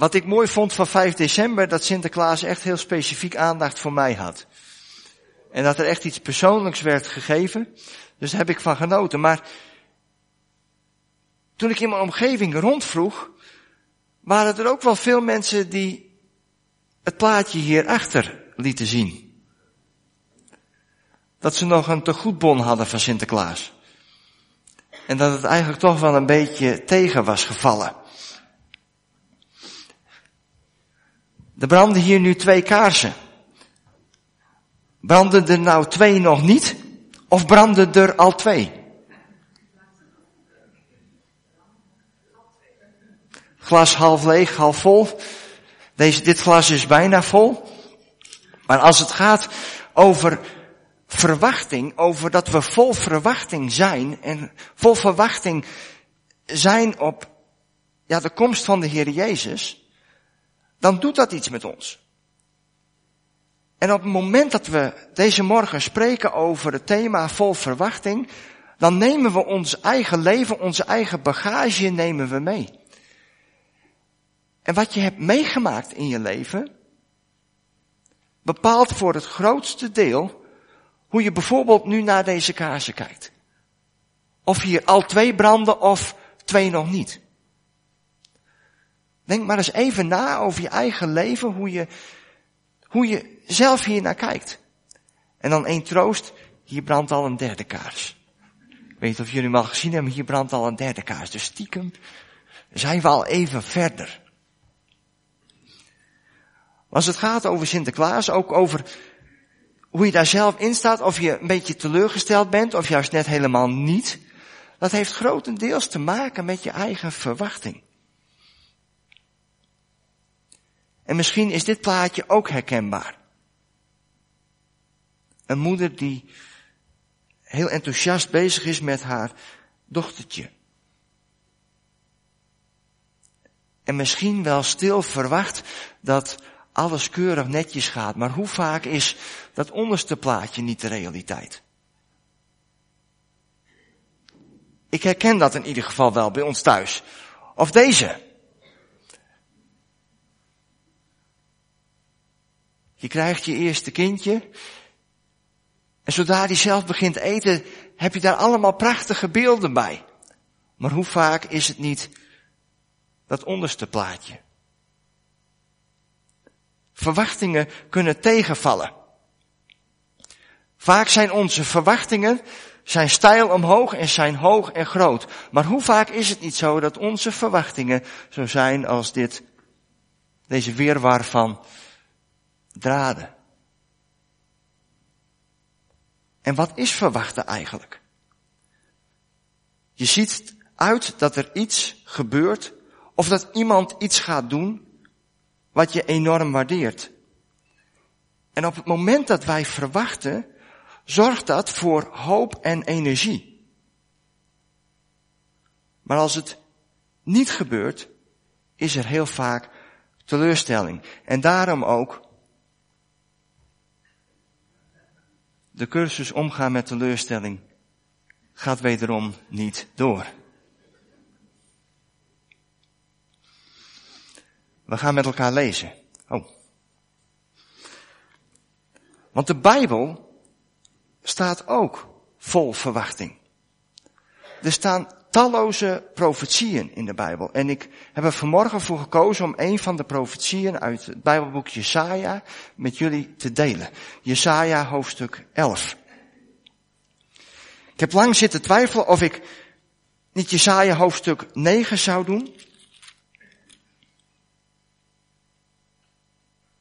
wat ik mooi vond van 5 december, dat Sinterklaas echt heel specifiek aandacht voor mij had. En dat er echt iets persoonlijks werd gegeven. Dus daar heb ik van genoten. Maar toen ik in mijn omgeving rondvroeg, waren er ook wel veel mensen die het plaatje hierachter lieten zien. Dat ze nog een tegoedbon hadden van Sinterklaas. En dat het eigenlijk toch wel een beetje tegen was gevallen. Er branden hier nu twee kaarsen. Branden er nou twee nog niet? Of branden er al twee? Glas half leeg, half vol. Deze, dit glas is bijna vol. Maar als het gaat over verwachting, over dat we vol verwachting zijn en vol verwachting zijn op ja, de komst van de Heer Jezus, dan doet dat iets met ons. En op het moment dat we deze morgen spreken over het thema vol verwachting, dan nemen we ons eigen leven, onze eigen bagage nemen we mee. En wat je hebt meegemaakt in je leven, bepaalt voor het grootste deel hoe je bijvoorbeeld nu naar deze kaarsen kijkt. Of hier al twee branden of twee nog niet. Denk maar eens even na over je eigen leven, hoe je, hoe je zelf hier naar kijkt. En dan één troost, hier brandt al een derde kaars. Ik weet niet of jullie hem al gezien hebben, hier brandt al een derde kaars. Dus stiekem zijn we al even verder. Als het gaat over Sinterklaas, ook over hoe je daar zelf in staat, of je een beetje teleurgesteld bent, of juist net helemaal niet, dat heeft grotendeels te maken met je eigen verwachting. En misschien is dit plaatje ook herkenbaar. Een moeder die heel enthousiast bezig is met haar dochtertje. En misschien wel stil verwacht dat alles keurig netjes gaat. Maar hoe vaak is dat onderste plaatje niet de realiteit? Ik herken dat in ieder geval wel bij ons thuis. Of deze. Je krijgt je eerste kindje. En zodra die zelf begint eten, heb je daar allemaal prachtige beelden bij. Maar hoe vaak is het niet dat onderste plaatje? Verwachtingen kunnen tegenvallen. Vaak zijn onze verwachtingen zijn stijl omhoog en zijn hoog en groot. Maar hoe vaak is het niet zo dat onze verwachtingen zo zijn als dit, deze weerwar van draden? En wat is verwachten eigenlijk? Je ziet uit dat er iets gebeurt of dat iemand iets gaat doen wat je enorm waardeert. En op het moment dat wij verwachten, zorgt dat voor hoop en energie. Maar als het niet gebeurt, is er heel vaak teleurstelling. En daarom ook de cursus omgaan met teleurstelling gaat wederom niet door. We gaan met elkaar lezen. Oh. Want de Bijbel staat ook vol verwachting. Er staan talloze profetieën in de Bijbel. En ik heb er vanmorgen voor gekozen om een van de profetieën uit het Bijbelboek Jesaja met jullie te delen. Jesaja hoofdstuk 11. Ik heb lang zitten twijfelen of ik niet Jesaja hoofdstuk 9 zou doen.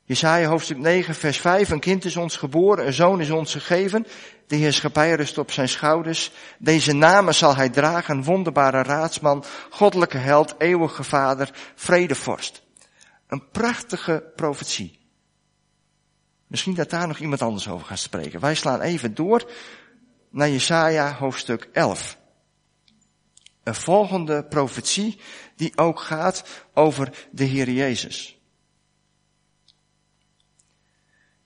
Jesaja hoofdstuk 9 vers 5. Een kind is ons geboren, een zoon is ons gegeven. De heerschappij rust op zijn schouders. Deze namen zal hij dragen, wonderbare raadsman, goddelijke held, eeuwige vader, vredevorst. Een prachtige profetie. Misschien dat daar nog iemand anders over gaat spreken. Wij slaan even door naar Jesaja hoofdstuk 11. Een volgende profetie die ook gaat over de Heer Jezus.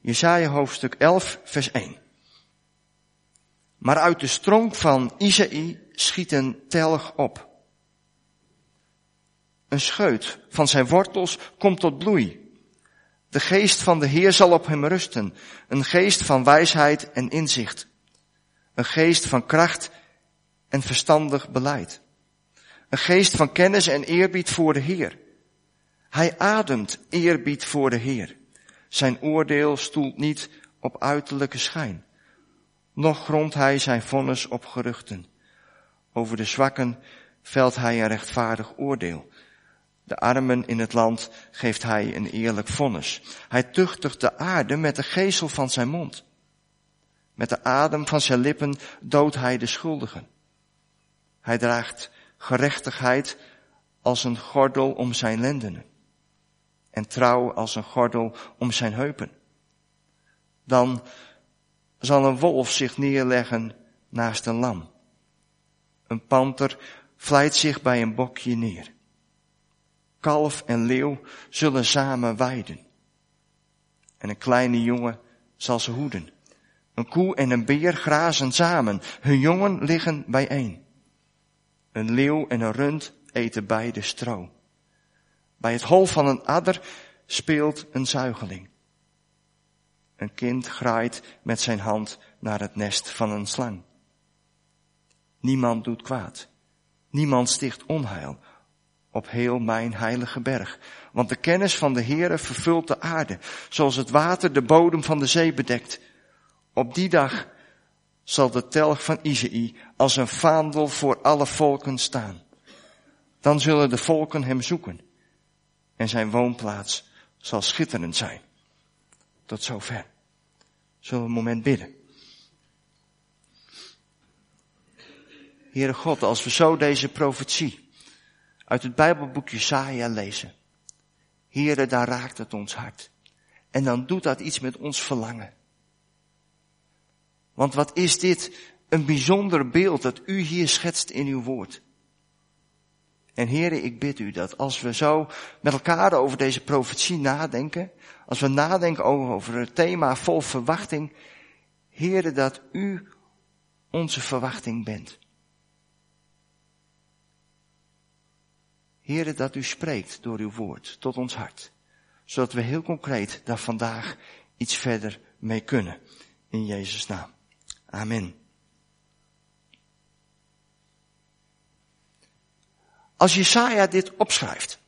Jesaja hoofdstuk 11 vers 1. Maar uit de stronk van Isaïe schiet een telg op. een scheut van zijn wortels komt tot bloei. De geest van de Heer zal op hem rusten, een geest van wijsheid en inzicht, een geest van kracht en verstandig beleid, een geest van kennis en eerbied voor de Heer. Hij ademt eerbied voor de Heer. Zijn oordeel stoelt niet op uiterlijke schijn, noch grondt hij zijn vonnis op geruchten. Over de zwakken velt hij een rechtvaardig oordeel. De armen in het land geeft hij een eerlijk vonnis. Hij tuchtigt de aarde met de geestel van zijn mond. Met de adem van zijn lippen doodt hij de schuldigen. Hij draagt gerechtigheid als een gordel om zijn lendenen. En trouw als een gordel om zijn heupen. Dan zal een wolf zich neerleggen naast een lam. Een panter vlijt zich bij een bokje neer. Kalf en leeuw zullen samen weiden. En een kleine jongen zal ze hoeden. Een koe en een beer grazen samen. Hun jongen liggen bijeen. Een leeuw en een rund eten beide stro. Bij het hol van een adder speelt een zuigeling. Een kind graait met zijn hand naar het nest van een slang. Niemand doet kwaad. Niemand sticht onheil op heel mijn heilige berg. Want de kennis van de Heere vervult de aarde, zoals het water de bodem van de zee bedekt. Op die dag zal de telg van Izei als een vaandel voor alle volken staan. Dan zullen de volken hem zoeken en zijn woonplaats zal schitterend zijn. Tot zover. Zullen we een moment bidden? Heere God, als we zo deze profetie uit het Bijbelboek Jesaja lezen. Heere, daar raakt het ons hart. En dan doet dat iets met ons verlangen. Want wat is dit een bijzonder beeld dat u hier schetst in uw woord. En heren, ik bid u dat als we zo met elkaar over deze profetie nadenken, als we nadenken over het thema vol verwachting, heren, dat u onze verwachting bent. Heren, dat u spreekt door uw woord tot ons hart, zodat we heel concreet daar vandaag iets verder mee kunnen. In Jezus' naam. Amen. Als Jesaja dit opschrijft,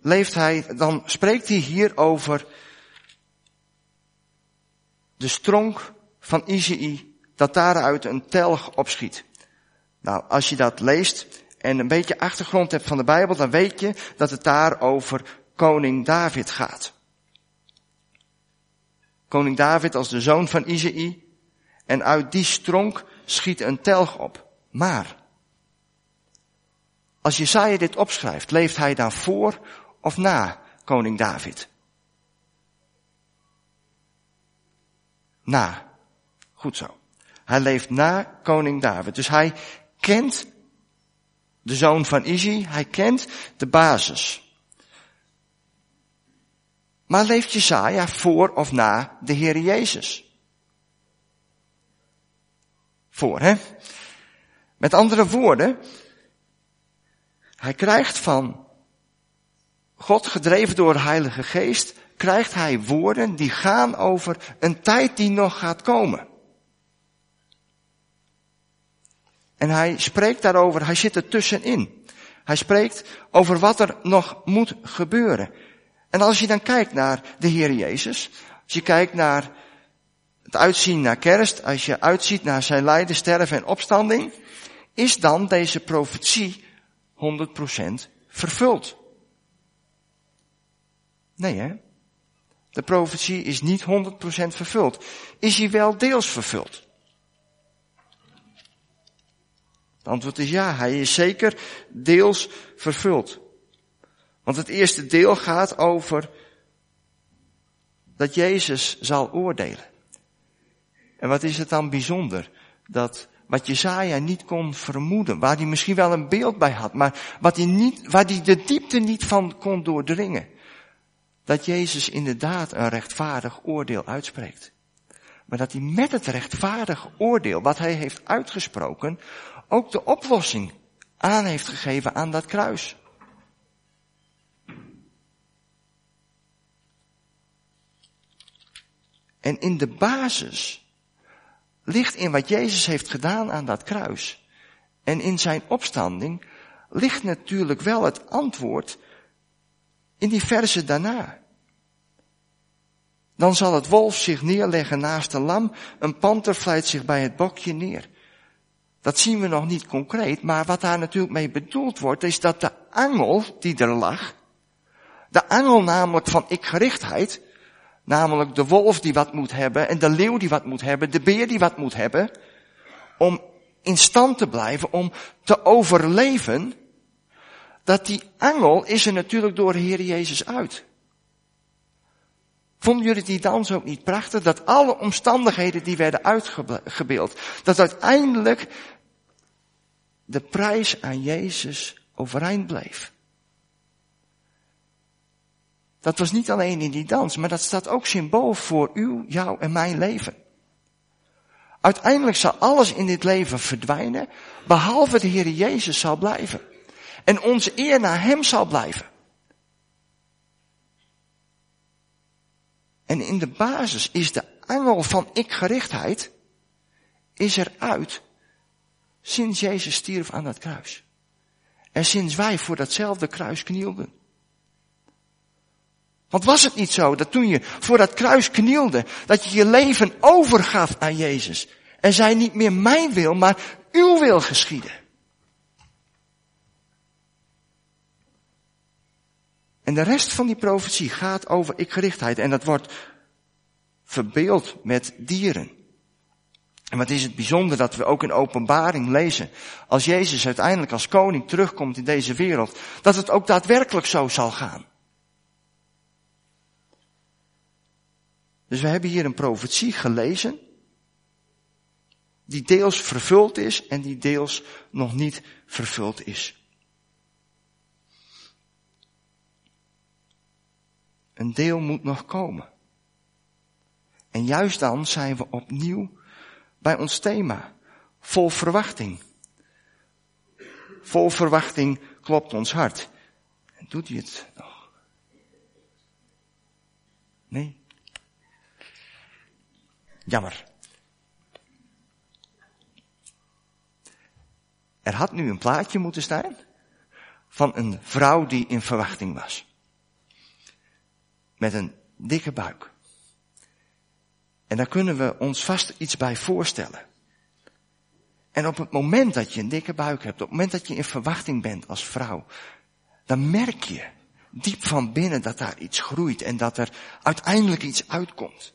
leeft hij, dan spreekt hij hier over de stronk van Izei, dat daaruit een telg opschiet. Nou, als je dat leest en een beetje achtergrond hebt van de Bijbel, dan weet je dat het daar over koning David gaat. Koning David als de zoon van Izei. En uit die stronk schiet een telg op. Maar, als Jesaja dit opschrijft, leeft hij dan voor of na koning David? Na. Goed zo. Hij leeft na koning David. Dus hij kent de zoon van Isi, hij kent de basis. Maar leeft Jesaja voor of na de Heer Jezus? Voor, hè? Met andere woorden, hij krijgt van God, gedreven door de Heilige Geest, krijgt hij woorden die gaan over een tijd die nog gaat komen. En hij spreekt daarover, hij zit er tussenin. Hij spreekt over wat er nog moet gebeuren. En als je dan kijkt naar de Heer Jezus, als je kijkt naar het uitzien naar kerst, als je uitziet naar zijn lijden, sterven en opstanding, is dan deze profetie 100% vervuld. Nee hè? De profetie is niet 100% vervuld. Is hij wel deels vervuld? Het antwoord is ja, hij is zeker deels vervuld. Want het eerste deel gaat over dat Jezus zal oordelen. En wat is het dan bijzonder? Dat wat Jezaja niet kon vermoeden. Waar hij misschien wel een beeld bij had. Maar wat hij niet, waar hij de diepte niet van kon doordringen. Dat Jezus inderdaad een rechtvaardig oordeel uitspreekt. Maar dat hij met het rechtvaardig oordeel wat hij heeft uitgesproken. ook de oplossing aan heeft gegeven aan dat kruis. En in de basis ligt in wat Jezus heeft gedaan aan dat kruis en in zijn opstanding ligt natuurlijk wel het antwoord in die verse daarna. Dan zal het wolf zich neerleggen naast de lam, een panter vlijt zich bij het bokje neer. Dat zien we nog niet concreet, maar wat daar natuurlijk mee bedoeld wordt, is dat de angel die er lag, de angel namelijk van ikgerichtheid, namelijk de wolf die wat moet hebben en de leeuw die wat moet hebben, de beer die wat moet hebben, om in stand te blijven, om te overleven, dat die angel is er natuurlijk door de Heer Jezus uit. Vonden jullie die dans ook niet prachtig? Dat alle omstandigheden die werden uitgebeeld, dat uiteindelijk de prijs aan Jezus overeind bleef. Dat was niet alleen in die dans, maar dat staat ook symbool voor uw, jou en mijn leven. Uiteindelijk zal alles in dit leven verdwijnen, behalve de Heer Jezus zal blijven. En onze eer naar Hem zal blijven. En in de basis is de angel van ikgerichtheid, is eruit sinds Jezus stierf aan dat kruis. En sinds wij voor datzelfde kruis knielden. Want was het niet zo dat toen je voor dat kruis knielde, dat je je leven overgaf aan Jezus en zei niet meer mijn wil, maar uw wil geschieden? En de rest van die profetie gaat over ikgerichtheid en dat wordt verbeeld met dieren. En wat is het bijzonder dat we ook in openbaring lezen, als Jezus uiteindelijk als koning terugkomt in deze wereld, dat het ook daadwerkelijk zo zal gaan. Dus we hebben hier een profetie gelezen, die deels vervuld is en die deels nog niet vervuld is. Een deel moet nog komen. En juist dan zijn we opnieuw bij ons thema. Vol verwachting. Vol verwachting klopt ons hart. En doet hij het nog? Nee? Jammer. Er had nu een plaatje moeten staan van een vrouw die in verwachting was. Met een dikke buik. En daar kunnen we ons vast iets bij voorstellen. En op het moment dat je een dikke buik hebt, op het moment dat je in verwachting bent als vrouw, dan merk je diep van binnen dat daar iets groeit en dat er uiteindelijk iets uitkomt.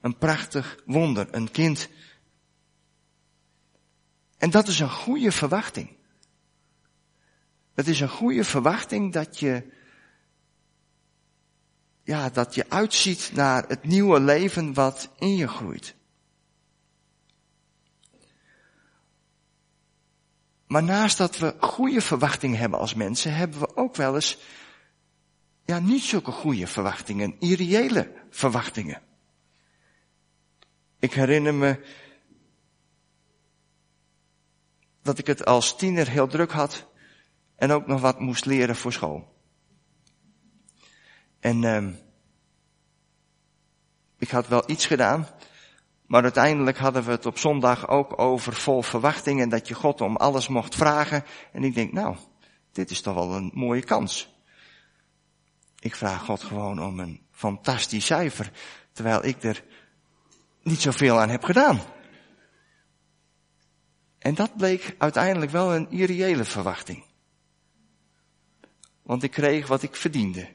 Een prachtig wonder, een kind. En dat is een goede verwachting. Het is een goede verwachting dat je ja, dat je uitziet naar het nieuwe leven wat in je groeit. Maar naast dat we goede verwachtingen hebben als mensen, hebben we ook wel eens, ja, niet zulke goede verwachtingen, irreële verwachtingen. Ik herinner me dat ik het als tiener heel druk had en ook nog wat moest leren voor school. En uh, ik had wel iets gedaan, maar uiteindelijk hadden we het op zondag ook over vol verwachting en dat je God om alles mocht vragen. En ik denk, nou, dit is toch wel een mooie kans. Ik vraag God gewoon om een fantastisch cijfer, terwijl ik er niet zoveel aan heb gedaan. En dat bleek uiteindelijk wel een irreële verwachting. Want ik kreeg wat ik verdiende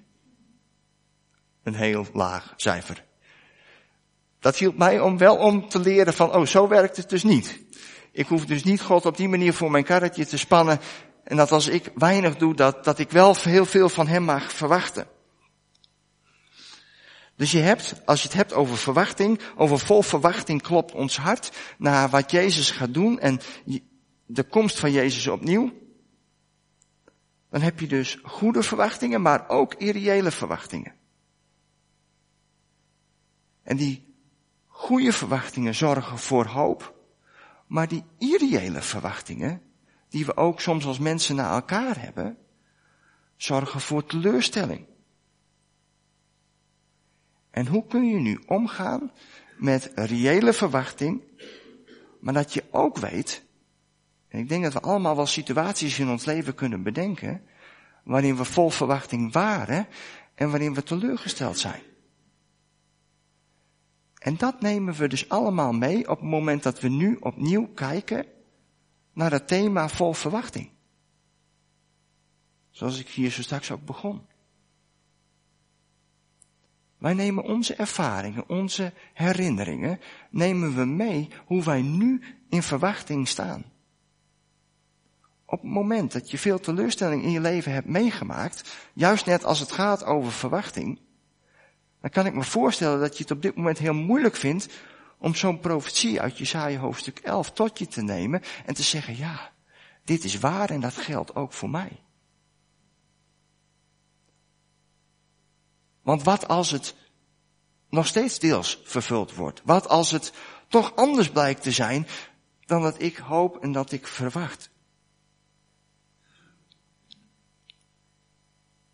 een heel laag cijfer. Dat hielp mij om wel om te leren van, oh, zo werkt het dus niet. Ik hoef dus niet God op die manier voor mijn karretje te spannen. En dat als ik weinig doe, dat, dat ik wel heel veel van hem mag verwachten. Dus je hebt, als je het hebt over verwachting, over vol verwachting klopt ons hart naar wat Jezus gaat doen en de komst van Jezus opnieuw. Dan heb je dus goede verwachtingen, maar ook irreële verwachtingen. En die goede verwachtingen zorgen voor hoop. Maar die irreële verwachtingen, die we ook soms als mensen naar elkaar hebben, zorgen voor teleurstelling. En hoe kun je nu omgaan met reële verwachting, maar dat je ook weet, en ik denk dat we allemaal wel situaties in ons leven kunnen bedenken, waarin we vol verwachting waren en waarin we teleurgesteld zijn. En dat nemen we dus allemaal mee op het moment dat we nu opnieuw kijken naar het thema vol verwachting. Zoals ik hier zo straks ook begon. Wij nemen onze ervaringen, onze herinneringen, nemen we mee hoe wij nu in verwachting staan. Op het moment dat je veel teleurstelling in je leven hebt meegemaakt, juist net als het gaat over verwachting, dan kan ik me voorstellen dat je het op dit moment heel moeilijk vindt om zo'n profetie uit Jesaja hoofdstuk 11 tot je te nemen en te zeggen, ja, dit is waar en dat geldt ook voor mij. Want wat als het nog steeds deels vervuld wordt? Wat als het toch anders blijkt te zijn dan dat ik hoop en dat ik verwacht?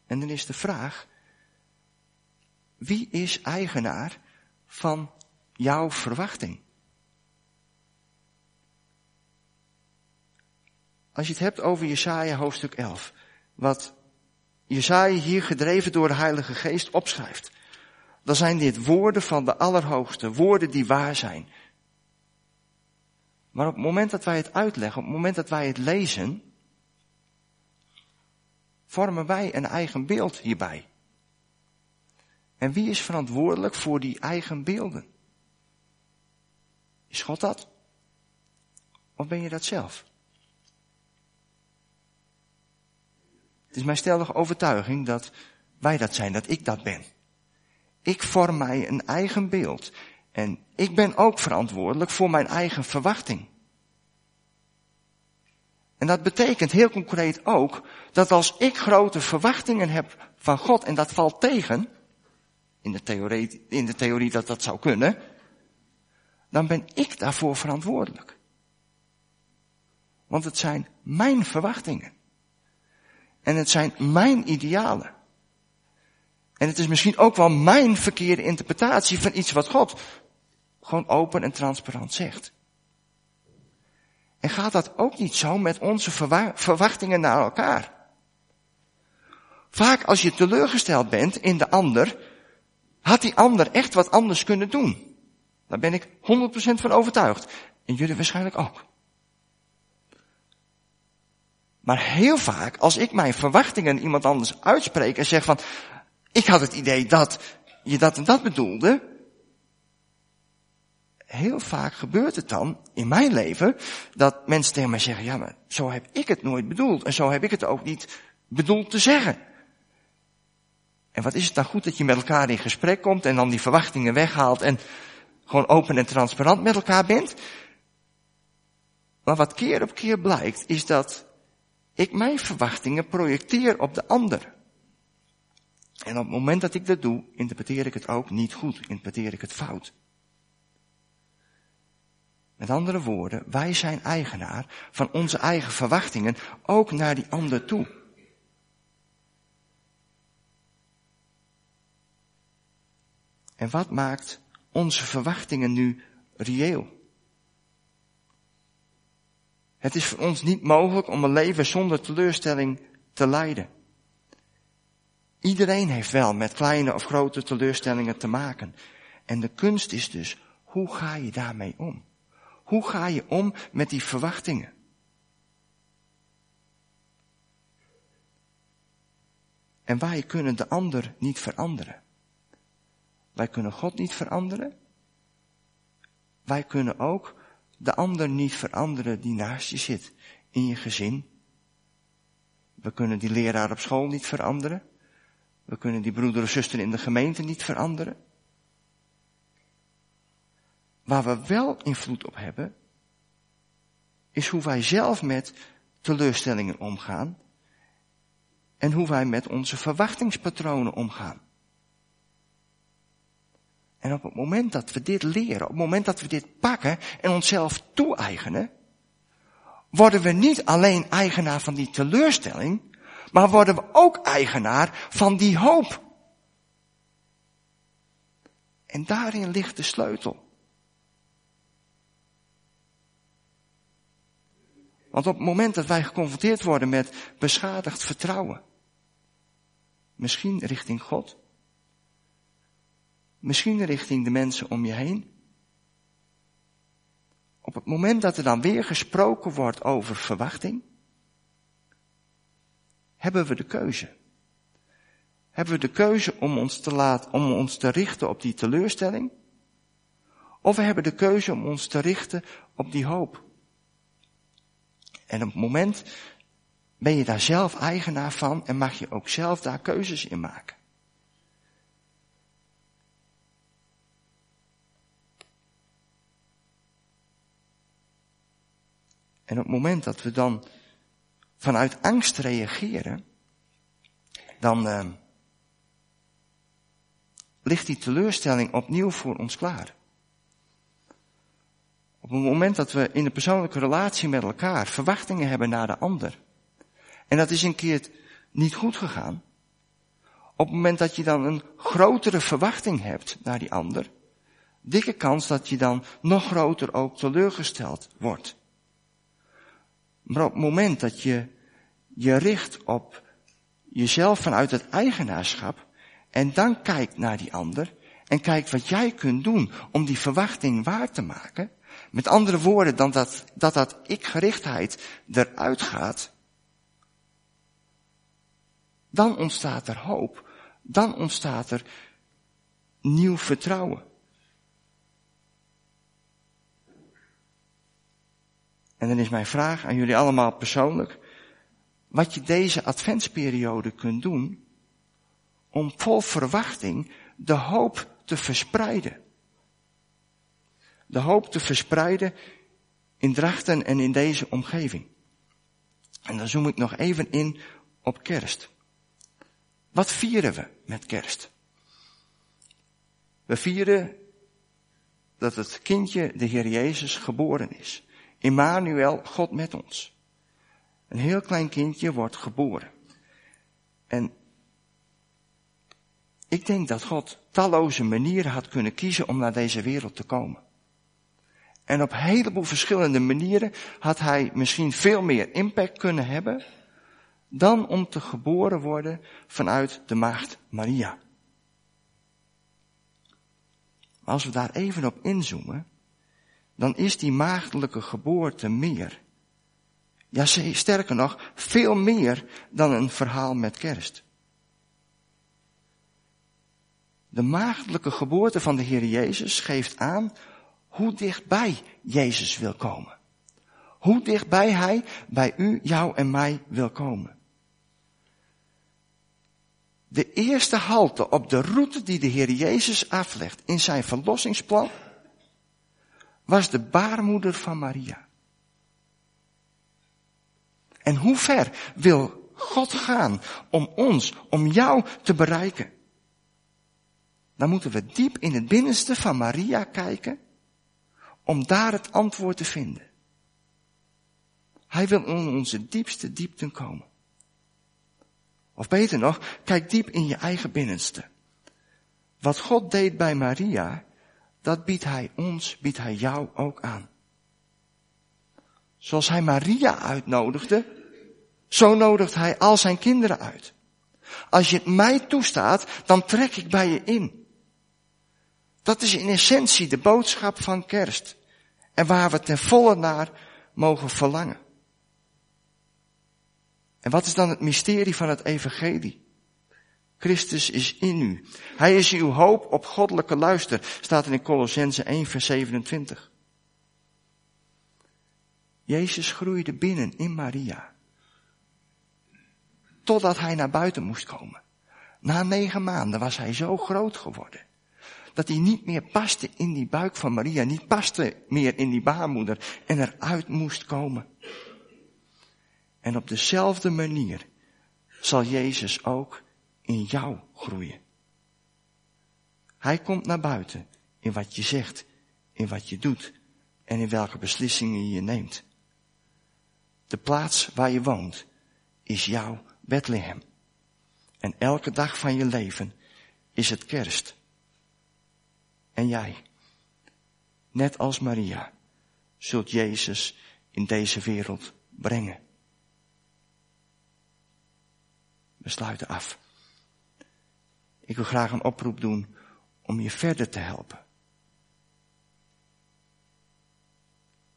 En dan is de vraag, wie is eigenaar van jouw verwachting? Als je het hebt over Jesaja hoofdstuk 11, wat Jesaja hier gedreven door de Heilige Geest opschrijft, dan zijn dit woorden van de Allerhoogste, woorden die waar zijn. Maar op het moment dat wij het uitleggen, op het moment dat wij het lezen, vormen wij een eigen beeld hierbij. En wie is verantwoordelijk voor die eigen beelden? Is God dat? Of ben je dat zelf? Het is mijn stellige overtuiging dat wij dat zijn, dat ik dat ben. Ik vorm mij een eigen beeld. En ik ben ook verantwoordelijk voor mijn eigen verwachting. En dat betekent heel concreet ook dat als ik grote verwachtingen heb van God en dat valt tegen, in de theorie, in de theorie dat dat zou kunnen, dan ben ik daarvoor verantwoordelijk. Want het zijn mijn verwachtingen. En het zijn mijn idealen. En het is misschien ook wel mijn verkeerde interpretatie van iets wat God gewoon open en transparant zegt. En gaat dat ook niet zo met onze verwachtingen naar elkaar? Vaak als je teleurgesteld bent in de ander, had die ander echt wat anders kunnen doen. Daar ben ik 100% van overtuigd. En jullie waarschijnlijk ook. Maar heel vaak, als ik mijn verwachtingen iemand anders uitspreek en zeg van, ik had het idee dat je dat en dat bedoelde, heel vaak gebeurt het dan in mijn leven dat mensen tegen mij zeggen, ja maar zo heb ik het nooit bedoeld en zo heb ik het ook niet bedoeld te zeggen. En wat is het dan goed dat je met elkaar in gesprek komt en dan die verwachtingen weghaalt en gewoon open en transparant met elkaar bent. Maar wat keer op keer blijkt is dat ik mijn verwachtingen projecteer op de ander. En op het moment dat ik dat doe, interpreteer ik het ook niet goed, interpreteer ik het fout. Met andere woorden, wij zijn eigenaar van onze eigen verwachtingen ook naar die ander toe. En wat maakt onze verwachtingen nu reëel? Het is voor ons niet mogelijk om een leven zonder teleurstelling te leiden. Iedereen heeft wel met kleine of grote teleurstellingen te maken. En de kunst is dus, hoe ga je daarmee om? Hoe ga je om met die verwachtingen? En wij kunnen de ander niet veranderen. Wij kunnen God niet veranderen. Wij kunnen ook de ander niet veranderen die naast je zit in je gezin. We kunnen die leraar op school niet veranderen. We kunnen die broeder of zuster in de gemeente niet veranderen. Waar we wel invloed op hebben, is hoe wij zelf met teleurstellingen omgaan en hoe wij met onze verwachtingspatronen omgaan. En op het moment dat we dit leren, op het moment dat we dit pakken en onszelf toe-eigenen, worden we niet alleen eigenaar van die teleurstelling, maar worden we ook eigenaar van die hoop. En daarin ligt de sleutel. Want op het moment dat wij geconfronteerd worden met beschadigd vertrouwen, misschien richting God, misschien richting de mensen om je heen, op het moment dat er dan weer gesproken wordt over verwachting, hebben we de keuze. Hebben we de keuze om ons te laten, om ons te richten op die teleurstelling? Of we hebben de keuze om ons te richten op die hoop. En op het moment ben je daar zelf eigenaar van en mag je ook zelf daar keuzes in maken. En op het moment dat we dan vanuit angst reageren, dan uh, ligt die teleurstelling opnieuw voor ons klaar. Op het moment dat we in de persoonlijke relatie met elkaar verwachtingen hebben naar de ander, en dat is een keer niet goed gegaan, op het moment dat je dan een grotere verwachting hebt naar die ander, dikke kans dat je dan nog groter ook teleurgesteld wordt. Maar op het moment dat je je richt op jezelf vanuit het eigenaarschap en dan kijkt naar die ander en kijkt wat jij kunt doen om die verwachting waar te maken, met andere woorden dan dat dat, dat ik-gerichtheid eruit gaat, dan ontstaat er hoop, dan ontstaat er nieuw vertrouwen. En dan is mijn vraag aan jullie allemaal persoonlijk, wat je deze adventsperiode kunt doen om vol verwachting de hoop te verspreiden. De hoop te verspreiden in Drachten en in deze omgeving. En dan zoom ik nog even in op kerst. Wat vieren we met kerst? We vieren dat het kindje, de Heer Jezus, geboren is. Immanuel, God met ons. Een heel klein kindje wordt geboren. En ik denk dat God talloze manieren had kunnen kiezen om naar deze wereld te komen. En op heleboel verschillende manieren had hij misschien veel meer impact kunnen hebben dan om te geboren worden vanuit de maagd Maria. als we daar even op inzoomen, dan is die maagdelijke geboorte meer. Ja, sterker nog, veel meer dan een verhaal met kerst. De maagdelijke geboorte van de Heer Jezus geeft aan hoe dichtbij Jezus wil komen. Hoe dichtbij Hij bij u, jou en mij wil komen. De eerste halte op de route die de Heer Jezus aflegt in zijn verlossingsplan was de baarmoeder van Maria. En hoe ver wil God gaan om ons, om jou te bereiken? Dan moeten we diep in het binnenste van Maria kijken om daar het antwoord te vinden. Hij wil in onze diepste diepten komen. Of beter nog, kijk diep in je eigen binnenste. Wat God deed bij Maria, dat biedt hij ons, biedt hij jou ook aan. Zoals hij Maria uitnodigde, zo nodigt hij al zijn kinderen uit. Als je het mij toestaat, dan trek ik bij je in. Dat is in essentie de boodschap van kerst. En waar we ten volle naar mogen verlangen. En wat is dan het mysterie van het evangelie? Christus is in u. Hij is uw hoop op goddelijke luister, staat in Colossense 1 vers 27. Jezus groeide binnen in Maria. Totdat hij naar buiten moest komen. Na negen maanden was hij zo groot geworden. Dat hij niet meer paste in die buik van Maria, niet paste meer in die baarmoeder en eruit moest komen. En op dezelfde manier zal Jezus ook in jou groeien. Hij komt naar buiten in wat je zegt, in wat je doet en in welke beslissingen je neemt. De plaats waar je woont is jouw Bethlehem. En elke dag van je leven is het kerst. En jij, net als Maria, zult Jezus in deze wereld brengen. We sluiten af. Ik wil graag een oproep doen om je verder te helpen.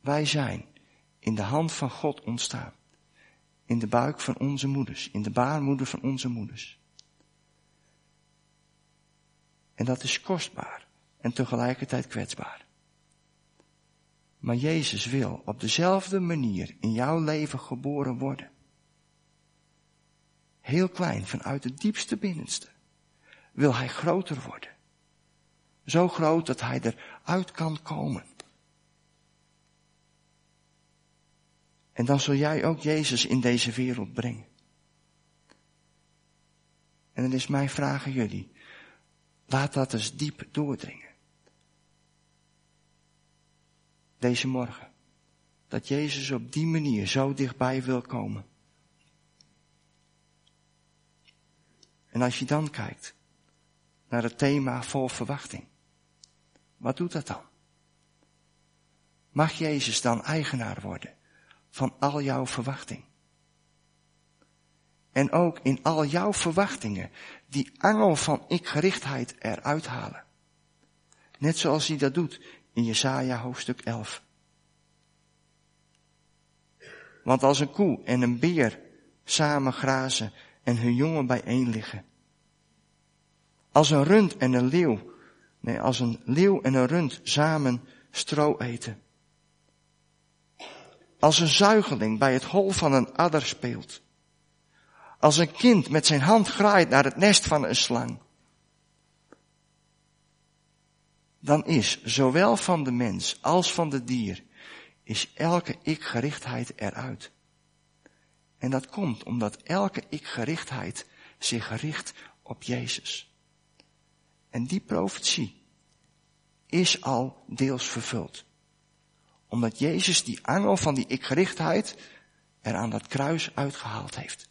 Wij zijn in de hand van God ontstaan. In de buik van onze moeders, in de baarmoeder van onze moeders. En dat is kostbaar en tegelijkertijd kwetsbaar. Maar Jezus wil op dezelfde manier in jouw leven geboren worden. Heel klein, vanuit het diepste binnenste, wil hij groter worden. Zo groot dat hij eruit kan komen. En dan zul jij ook Jezus in deze wereld brengen. En dan is mijn vraag aan jullie. Laat dat eens diep doordringen. Deze morgen. Dat Jezus op die manier zo dichtbij wil komen. En als je dan kijkt naar het thema vol verwachting. Wat doet dat dan? Mag Jezus dan eigenaar worden van al jouw verwachting? En ook in al jouw verwachtingen die angel van ik-gerichtheid eruit halen. Net zoals hij dat doet in Jesaja hoofdstuk 11. Want als een koe en een beer samen grazen en hun jongen bijeen liggen. Als een rund en een leeuw, nee, als een leeuw en een rund samen stro eten. Als een zuigeling bij het hol van een adder speelt. Als een kind met zijn hand graait naar het nest van een slang. Dan is zowel van de mens als van de dier is elke ik-gerichtheid eruit. En dat komt omdat elke ik-gerichtheid zich richt op Jezus. En die profetie is al deels vervuld. Omdat Jezus die angel van die ik-gerichtheid er aan dat kruis uitgehaald heeft.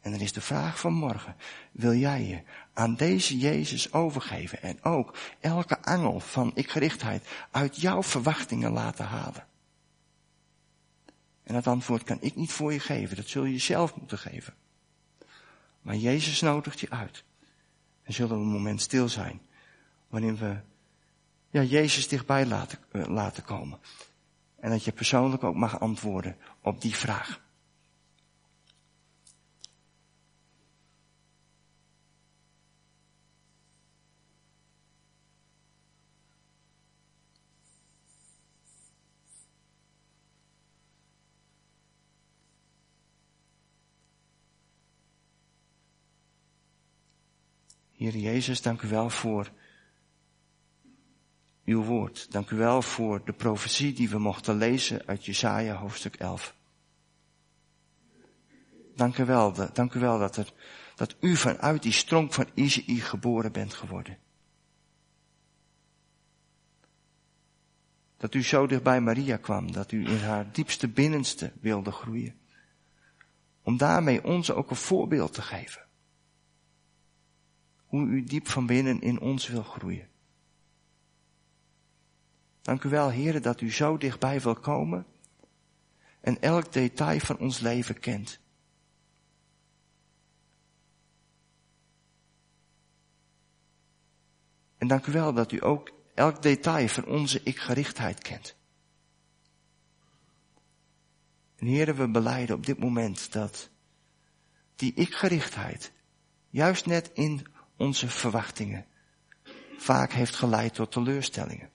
En dan is de vraag van morgen, wil jij je aan deze Jezus overgeven en ook elke angel van ik-gerichtheid uit jouw verwachtingen laten halen? En dat antwoord kan ik niet voor je geven, dat zul je zelf moeten geven. Maar Jezus nodigt je uit. En zullen we een moment stil zijn, waarin we ja, Jezus dichtbij laten, uh, laten komen. En dat je persoonlijk ook mag antwoorden op die vraag. Heer Jezus, dank u wel voor uw woord. Dank u wel voor de profetie die we mochten lezen uit Jesaja hoofdstuk 11. Dank u wel, dank u wel dat, er, dat u vanuit die stronk van Isaïe geboren bent geworden. Dat u zo dicht bij Maria kwam, dat u in haar diepste binnenste wilde groeien. Om daarmee ons ook een voorbeeld te geven hoe u diep van binnen in ons wil groeien. Dank u wel, heren, dat u zo dichtbij wil komen en elk detail van ons leven kent. En dank u wel dat u ook elk detail van onze ik-gerichtheid kent. En heren, we beleiden op dit moment dat die ik-gerichtheid juist net in onze verwachtingen vaak heeft geleid tot teleurstellingen.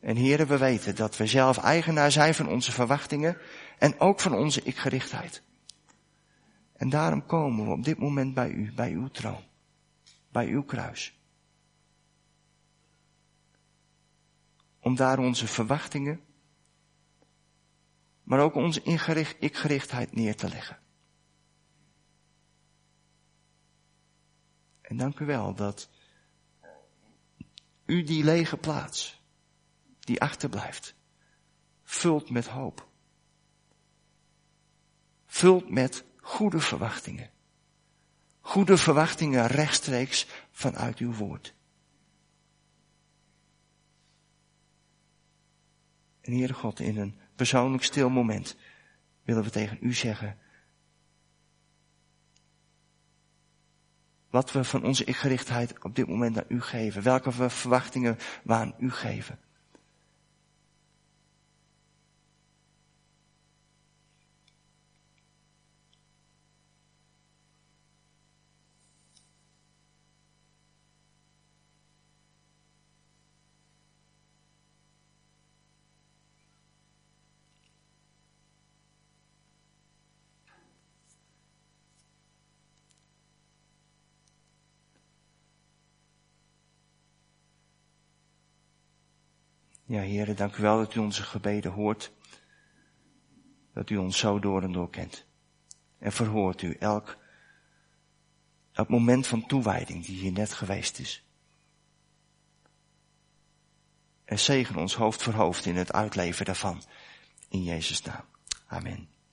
En heren, we weten dat we zelf eigenaar zijn van onze verwachtingen en ook van onze ikgerichtheid. En daarom komen we op dit moment bij u, bij uw troon, bij uw kruis. Om daar onze verwachtingen, maar ook onze ikgerichtheid neer te leggen. En dank u wel dat u die lege plaats, die achterblijft, vult met hoop. Vult met goede verwachtingen. Goede verwachtingen rechtstreeks vanuit uw woord. En Heere God, in een persoonlijk stil moment willen we tegen u zeggen, wat we van onze ikgerichtheid op dit moment naar u geven, welke verwachtingen we aan u geven. Ja, heren, dank u wel dat u onze gebeden hoort. Dat u ons zo door en door kent. En verhoort u elk, elk moment van toewijding die hier net geweest is. En zegen ons hoofd voor hoofd in het uitleven daarvan. In Jezus' naam. Amen.